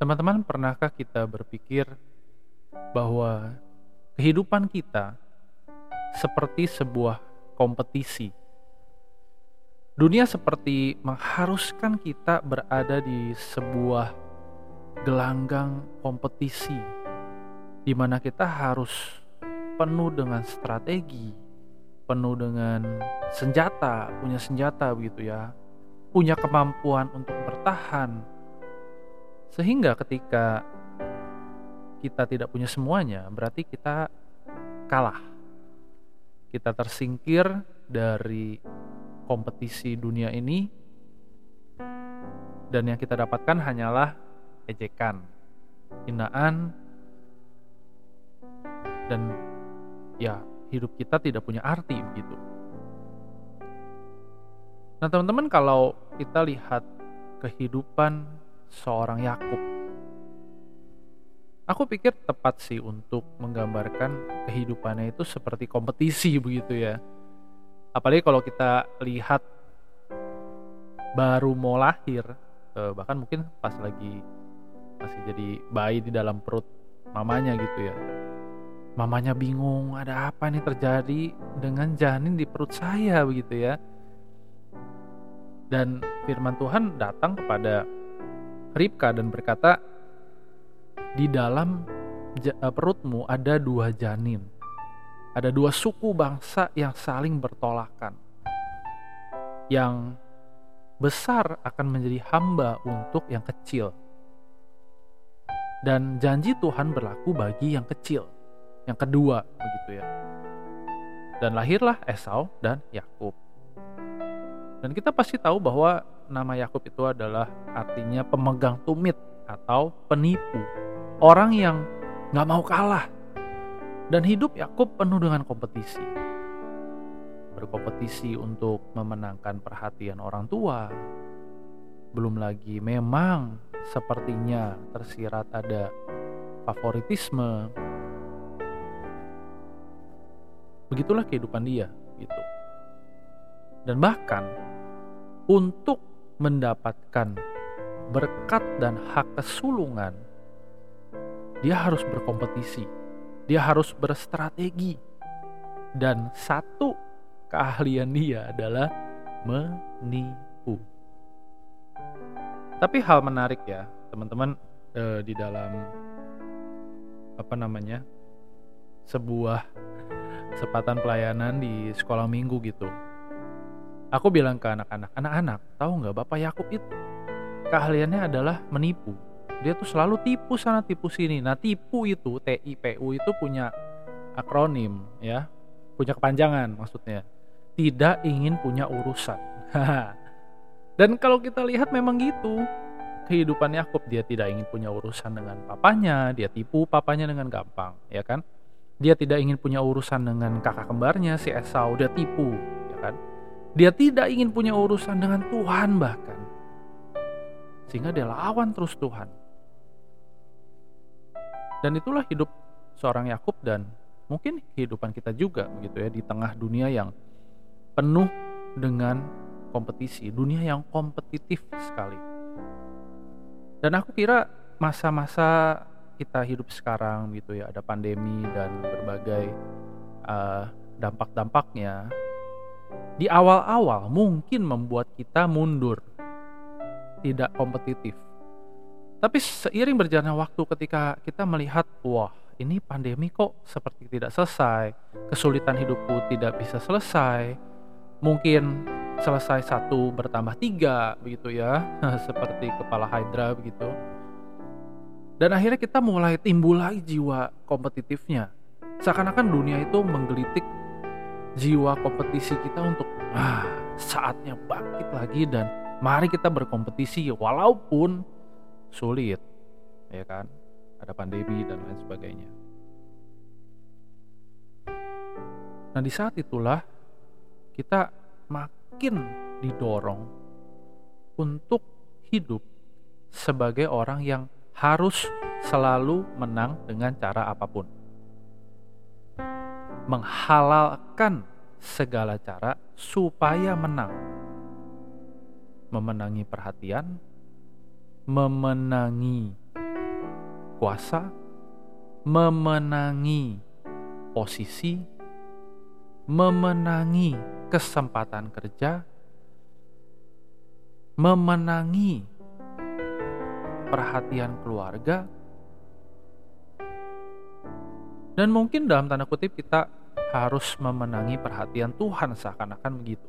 Teman-teman, pernahkah kita berpikir bahwa kehidupan kita seperti sebuah kompetisi? Dunia seperti mengharuskan kita berada di sebuah gelanggang kompetisi di mana kita harus penuh dengan strategi, penuh dengan senjata, punya senjata begitu ya, punya kemampuan untuk bertahan, sehingga ketika kita tidak punya semuanya, berarti kita kalah. Kita tersingkir dari kompetisi dunia ini dan yang kita dapatkan hanyalah ejekan, hinaan dan ya hidup kita tidak punya arti begitu. Nah, teman-teman kalau kita lihat kehidupan seorang Yakub. Aku pikir tepat sih untuk menggambarkan kehidupannya itu seperti kompetisi begitu ya. Apalagi kalau kita lihat baru mau lahir, eh, bahkan mungkin pas lagi masih jadi bayi di dalam perut mamanya gitu ya. Mamanya bingung, ada apa nih terjadi dengan janin di perut saya begitu ya. Dan firman Tuhan datang kepada Ribka dan berkata, "Di dalam eh, perutmu ada dua janin, ada dua suku bangsa yang saling bertolakan, yang besar akan menjadi hamba untuk yang kecil." Dan janji Tuhan berlaku bagi yang kecil, yang kedua, begitu ya. Dan lahirlah Esau dan Yakub. Dan kita pasti tahu bahwa nama Yakub itu adalah artinya pemegang tumit atau penipu. Orang yang nggak mau kalah. Dan hidup Yakub penuh dengan kompetisi. Berkompetisi untuk memenangkan perhatian orang tua. Belum lagi memang sepertinya tersirat ada favoritisme. Begitulah kehidupan dia gitu. Dan bahkan untuk mendapatkan berkat dan hak kesulungan, dia harus berkompetisi, dia harus berstrategi, dan satu keahlian dia adalah menipu. Tapi hal menarik ya, teman-teman eh, di dalam apa namanya sebuah kesempatan pelayanan di sekolah minggu gitu Aku bilang ke anak-anak, anak-anak, tahu nggak Bapak Yakub itu keahliannya adalah menipu. Dia tuh selalu tipu sana tipu sini. Nah tipu itu TIPU itu punya akronim ya, punya kepanjangan maksudnya. Tidak ingin punya urusan. Dan kalau kita lihat memang gitu kehidupan Yakub dia tidak ingin punya urusan dengan papanya, dia tipu papanya dengan gampang, ya kan? Dia tidak ingin punya urusan dengan kakak kembarnya si Esau, dia tipu, ya kan? Dia tidak ingin punya urusan dengan Tuhan bahkan. Sehingga dia lawan terus Tuhan. Dan itulah hidup seorang Yakub dan mungkin kehidupan kita juga begitu ya di tengah dunia yang penuh dengan kompetisi, dunia yang kompetitif sekali. Dan aku kira masa-masa kita hidup sekarang gitu ya ada pandemi dan berbagai uh, dampak-dampaknya di awal-awal mungkin membuat kita mundur, tidak kompetitif. Tapi seiring berjalannya waktu ketika kita melihat, wah ini pandemi kok seperti tidak selesai, kesulitan hidupku tidak bisa selesai, mungkin selesai satu bertambah tiga begitu ya, seperti kepala hydra begitu. Dan akhirnya kita mulai timbul lagi jiwa kompetitifnya. Seakan-akan dunia itu menggelitik jiwa kompetisi kita untuk ah, saatnya bangkit lagi dan mari kita berkompetisi walaupun sulit ya kan? Ada pandemi dan lain sebagainya. Nah di saat itulah kita makin didorong untuk hidup sebagai orang yang harus selalu menang dengan cara apa pun menghalalkan segala cara supaya menang. Memenangi perhatian, memenangi kuasa, memenangi posisi, memenangi kesempatan kerja, memenangi perhatian keluarga, dan mungkin dalam tanda kutip kita harus memenangi perhatian Tuhan seakan-akan begitu.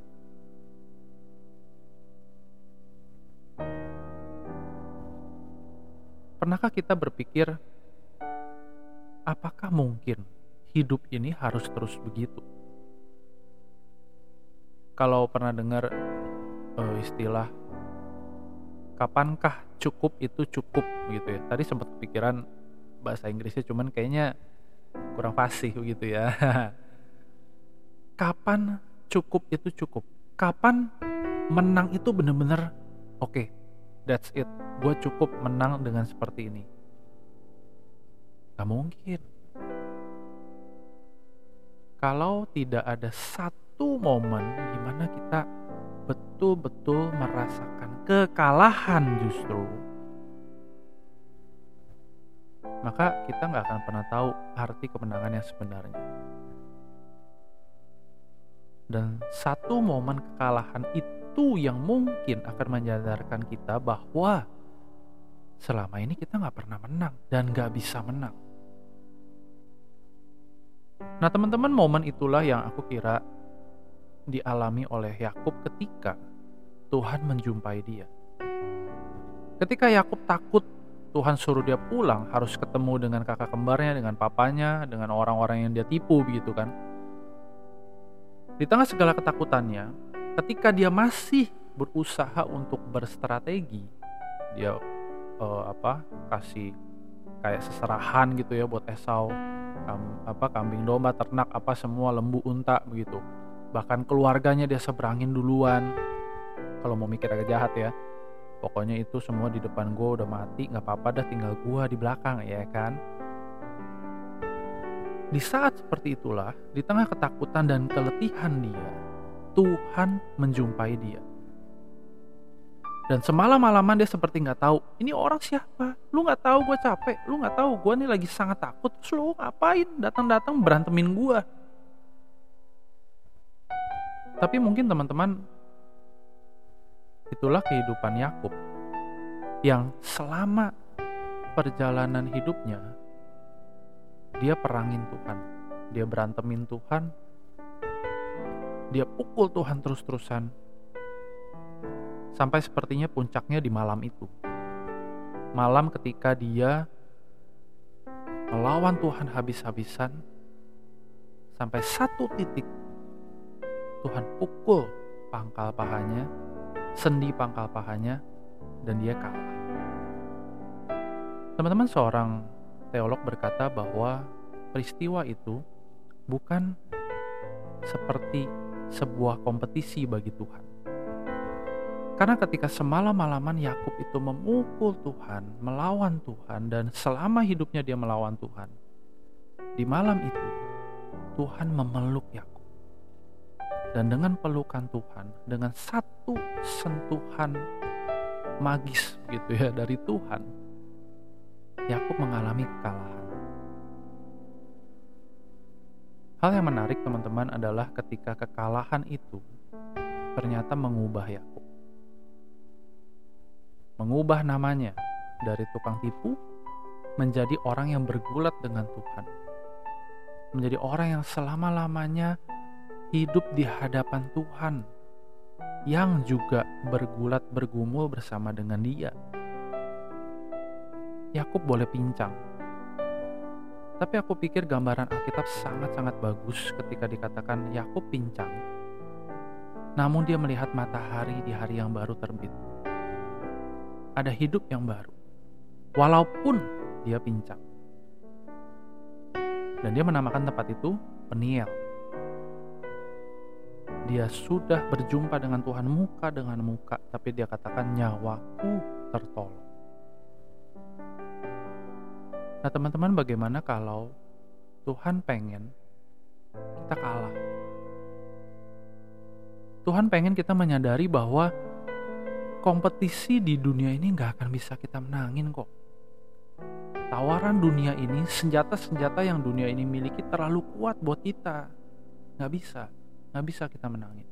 Pernahkah kita berpikir, apakah mungkin hidup ini harus terus begitu? Kalau pernah dengar uh, istilah, kapankah cukup itu cukup gitu ya? Tadi sempat kepikiran bahasa Inggrisnya, cuman kayaknya kurang fasih begitu ya. Kapan cukup itu cukup? Kapan menang itu benar-benar oke? Okay, that's it gue cukup menang dengan seperti ini gak mungkin kalau tidak ada satu momen di mana kita betul-betul merasakan kekalahan justru maka kita nggak akan pernah tahu arti kemenangan yang sebenarnya dan satu momen kekalahan itu yang mungkin akan menyadarkan kita bahwa selama ini kita nggak pernah menang dan nggak bisa menang. Nah teman-teman momen itulah yang aku kira dialami oleh Yakub ketika Tuhan menjumpai dia. Ketika Yakub takut Tuhan suruh dia pulang harus ketemu dengan kakak kembarnya, dengan papanya, dengan orang-orang yang dia tipu begitu kan. Di tengah segala ketakutannya, ketika dia masih berusaha untuk berstrategi, dia uh, apa kasih kayak seserahan gitu ya buat Esau kam, apa kambing domba ternak apa semua lembu unta begitu. Bahkan keluarganya dia seberangin duluan. Kalau mau mikir agak jahat ya. Pokoknya itu semua di depan gue udah mati nggak apa-apa dah tinggal gue di belakang ya kan di saat seperti itulah di tengah ketakutan dan keletihan dia Tuhan menjumpai dia dan semalam-malaman dia seperti nggak tahu ini orang siapa. Lu nggak tahu gue capek, lu nggak tahu gue nih lagi sangat takut. Terus lu ngapain datang-datang berantemin gue? Tapi mungkin teman-teman itulah kehidupan Yakub yang selama perjalanan hidupnya dia perangin Tuhan, dia berantemin Tuhan, dia pukul Tuhan terus-terusan, sampai sepertinya puncaknya di malam itu. Malam ketika dia melawan Tuhan habis-habisan sampai satu titik Tuhan pukul pangkal pahanya, sendi pangkal pahanya, dan dia kalah. Teman-teman, seorang teolog berkata bahwa peristiwa itu bukan seperti sebuah kompetisi bagi Tuhan karena ketika semalam-malaman Yakub itu memukul Tuhan, melawan Tuhan dan selama hidupnya dia melawan Tuhan. Di malam itu Tuhan memeluk Yakub. Dan dengan pelukan Tuhan, dengan satu sentuhan magis gitu ya dari Tuhan, Yakub mengalami kekalahan. Hal yang menarik teman-teman adalah ketika kekalahan itu ternyata mengubah Yakub mengubah namanya dari tukang tipu menjadi orang yang bergulat dengan Tuhan. Menjadi orang yang selama-lamanya hidup di hadapan Tuhan yang juga bergulat bergumul bersama dengan dia. Yakub boleh pincang. Tapi aku pikir gambaran Alkitab sangat-sangat bagus ketika dikatakan Yakub pincang. Namun dia melihat matahari di hari yang baru terbit ada hidup yang baru. Walaupun dia pincang. Dan dia menamakan tempat itu Peniel. Dia sudah berjumpa dengan Tuhan muka dengan muka, tapi dia katakan nyawaku tertolong. Nah teman-teman bagaimana kalau Tuhan pengen kita kalah? Tuhan pengen kita menyadari bahwa kompetisi di dunia ini nggak akan bisa kita menangin kok. tawaran dunia ini, senjata-senjata yang dunia ini miliki terlalu kuat buat kita. Nggak bisa, nggak bisa kita menangin.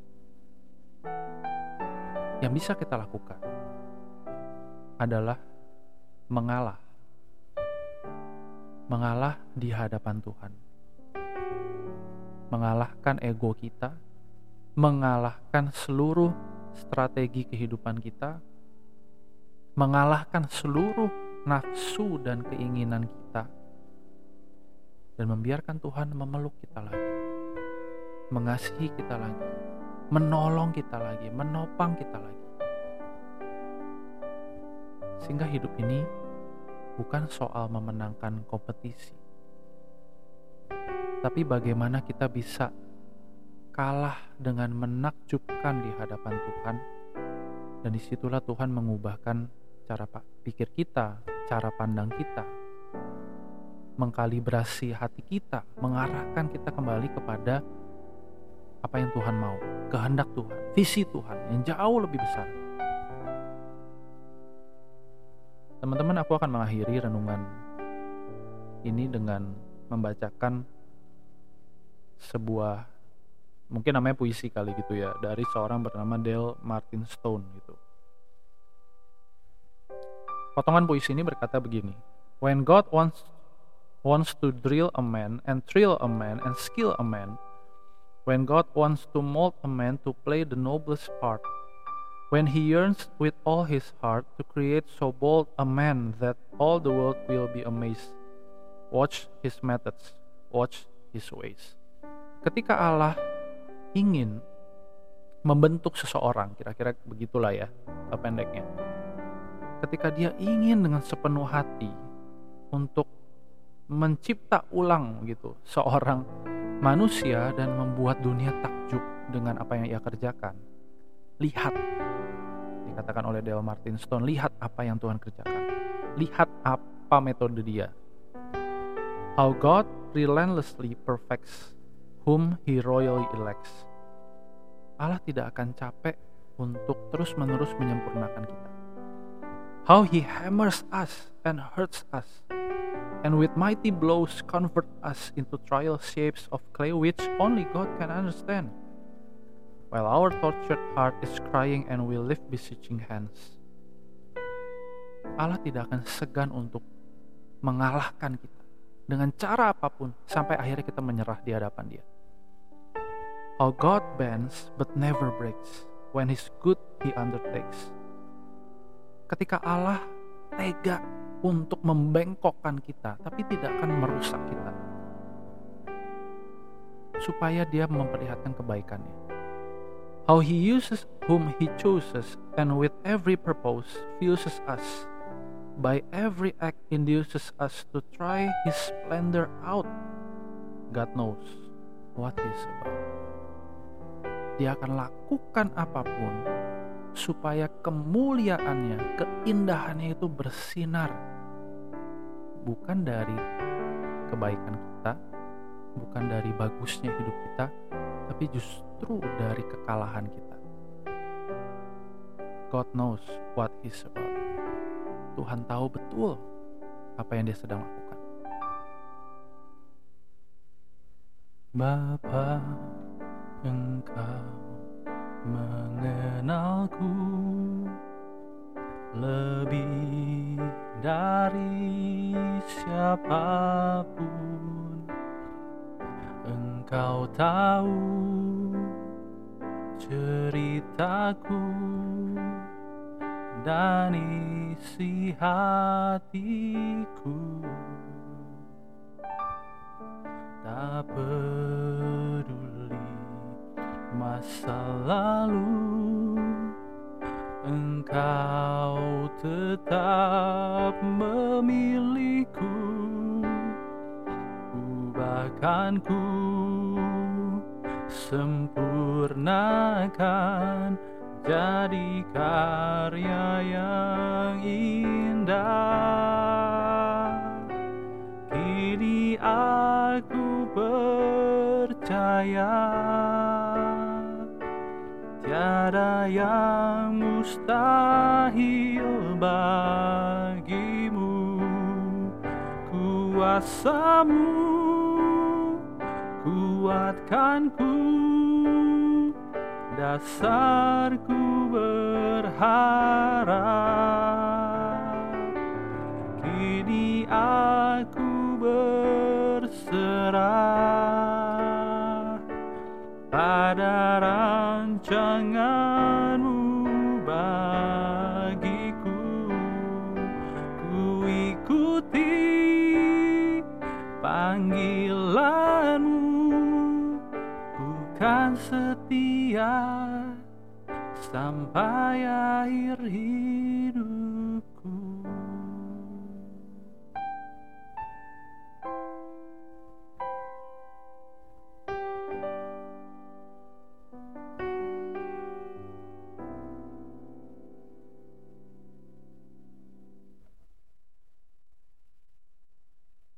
Yang bisa kita lakukan adalah mengalah. Mengalah di hadapan Tuhan. Mengalahkan ego kita, mengalahkan seluruh strategi kehidupan kita, mengalahkan seluruh nafsu dan keinginan kita, dan membiarkan Tuhan memeluk kita lagi, mengasihi kita lagi, menolong kita lagi, menopang kita lagi. Sehingga hidup ini bukan soal memenangkan kompetisi, tapi bagaimana kita bisa kalah dengan menakjubkan di hadapan Tuhan dan di situlah Tuhan mengubahkan cara pikir kita, cara pandang kita, mengkalibrasi hati kita, mengarahkan kita kembali kepada apa yang Tuhan mau, kehendak Tuhan, visi Tuhan yang jauh lebih besar. Teman-teman, aku akan mengakhiri renungan ini dengan membacakan sebuah mungkin namanya puisi kali gitu ya dari seorang bernama Dale Martin Stone gitu. Potongan puisi ini berkata begini, When God wants wants to drill a man and thrill a man and skill a man, when God wants to mold a man to play the noblest part, when he yearns with all his heart to create so bold a man that all the world will be amazed, watch his methods, watch his ways. Ketika Allah ingin membentuk seseorang, kira-kira begitulah ya pendeknya. Ketika dia ingin dengan sepenuh hati untuk mencipta ulang gitu seorang manusia dan membuat dunia takjub dengan apa yang ia kerjakan. Lihat, dikatakan oleh Dale Martin Stone, lihat apa yang Tuhan kerjakan. Lihat apa metode dia. How God relentlessly perfects whom he royally elects. Allah tidak akan capek untuk terus-menerus menyempurnakan kita. How he hammers us and hurts us, and with mighty blows convert us into trial shapes of clay which only God can understand. While our tortured heart is crying and we lift beseeching hands. Allah tidak akan segan untuk mengalahkan kita dengan cara apa pun sampai akhirnya kita menyerah di hadapan Dia. How God bends but never breaks. When His good He undertakes. Ketika Allah tega untuk membengkokkan kita, tapi tidak akan merusak kita. Supaya dia memperlihatkan kebaikannya. How he uses whom he chooses and with every purpose fuses us. By every act induces us to try his splendor out. God knows what he's about dia akan lakukan apa pun supaya kemuliaannya, keindahannya itu bersinar bukan dari kebaikan kita, bukan dari bagusnya hidup kita, tapi justru dari kekalahan kita. God knows what he's about. Tuhan tahu betul apa yang dia sedang lakukan. Bapak engkau mengenalku lebih dari siapa pun engkau tahu ceritaku dan isi hatiku. Tak peduli masa lalu Engkau tetap memilihku Ubahkan ku Sempurnakan Jadi karya yang indah. Kini aku percaya Tiada yang mustahil bagimu. Kuasamu kuatkanku dasarku berharap. Kini aku berserah pada rancanganmu bagiku. Ku ikuti panggilanmu ku kan setia sampai akhir hidupku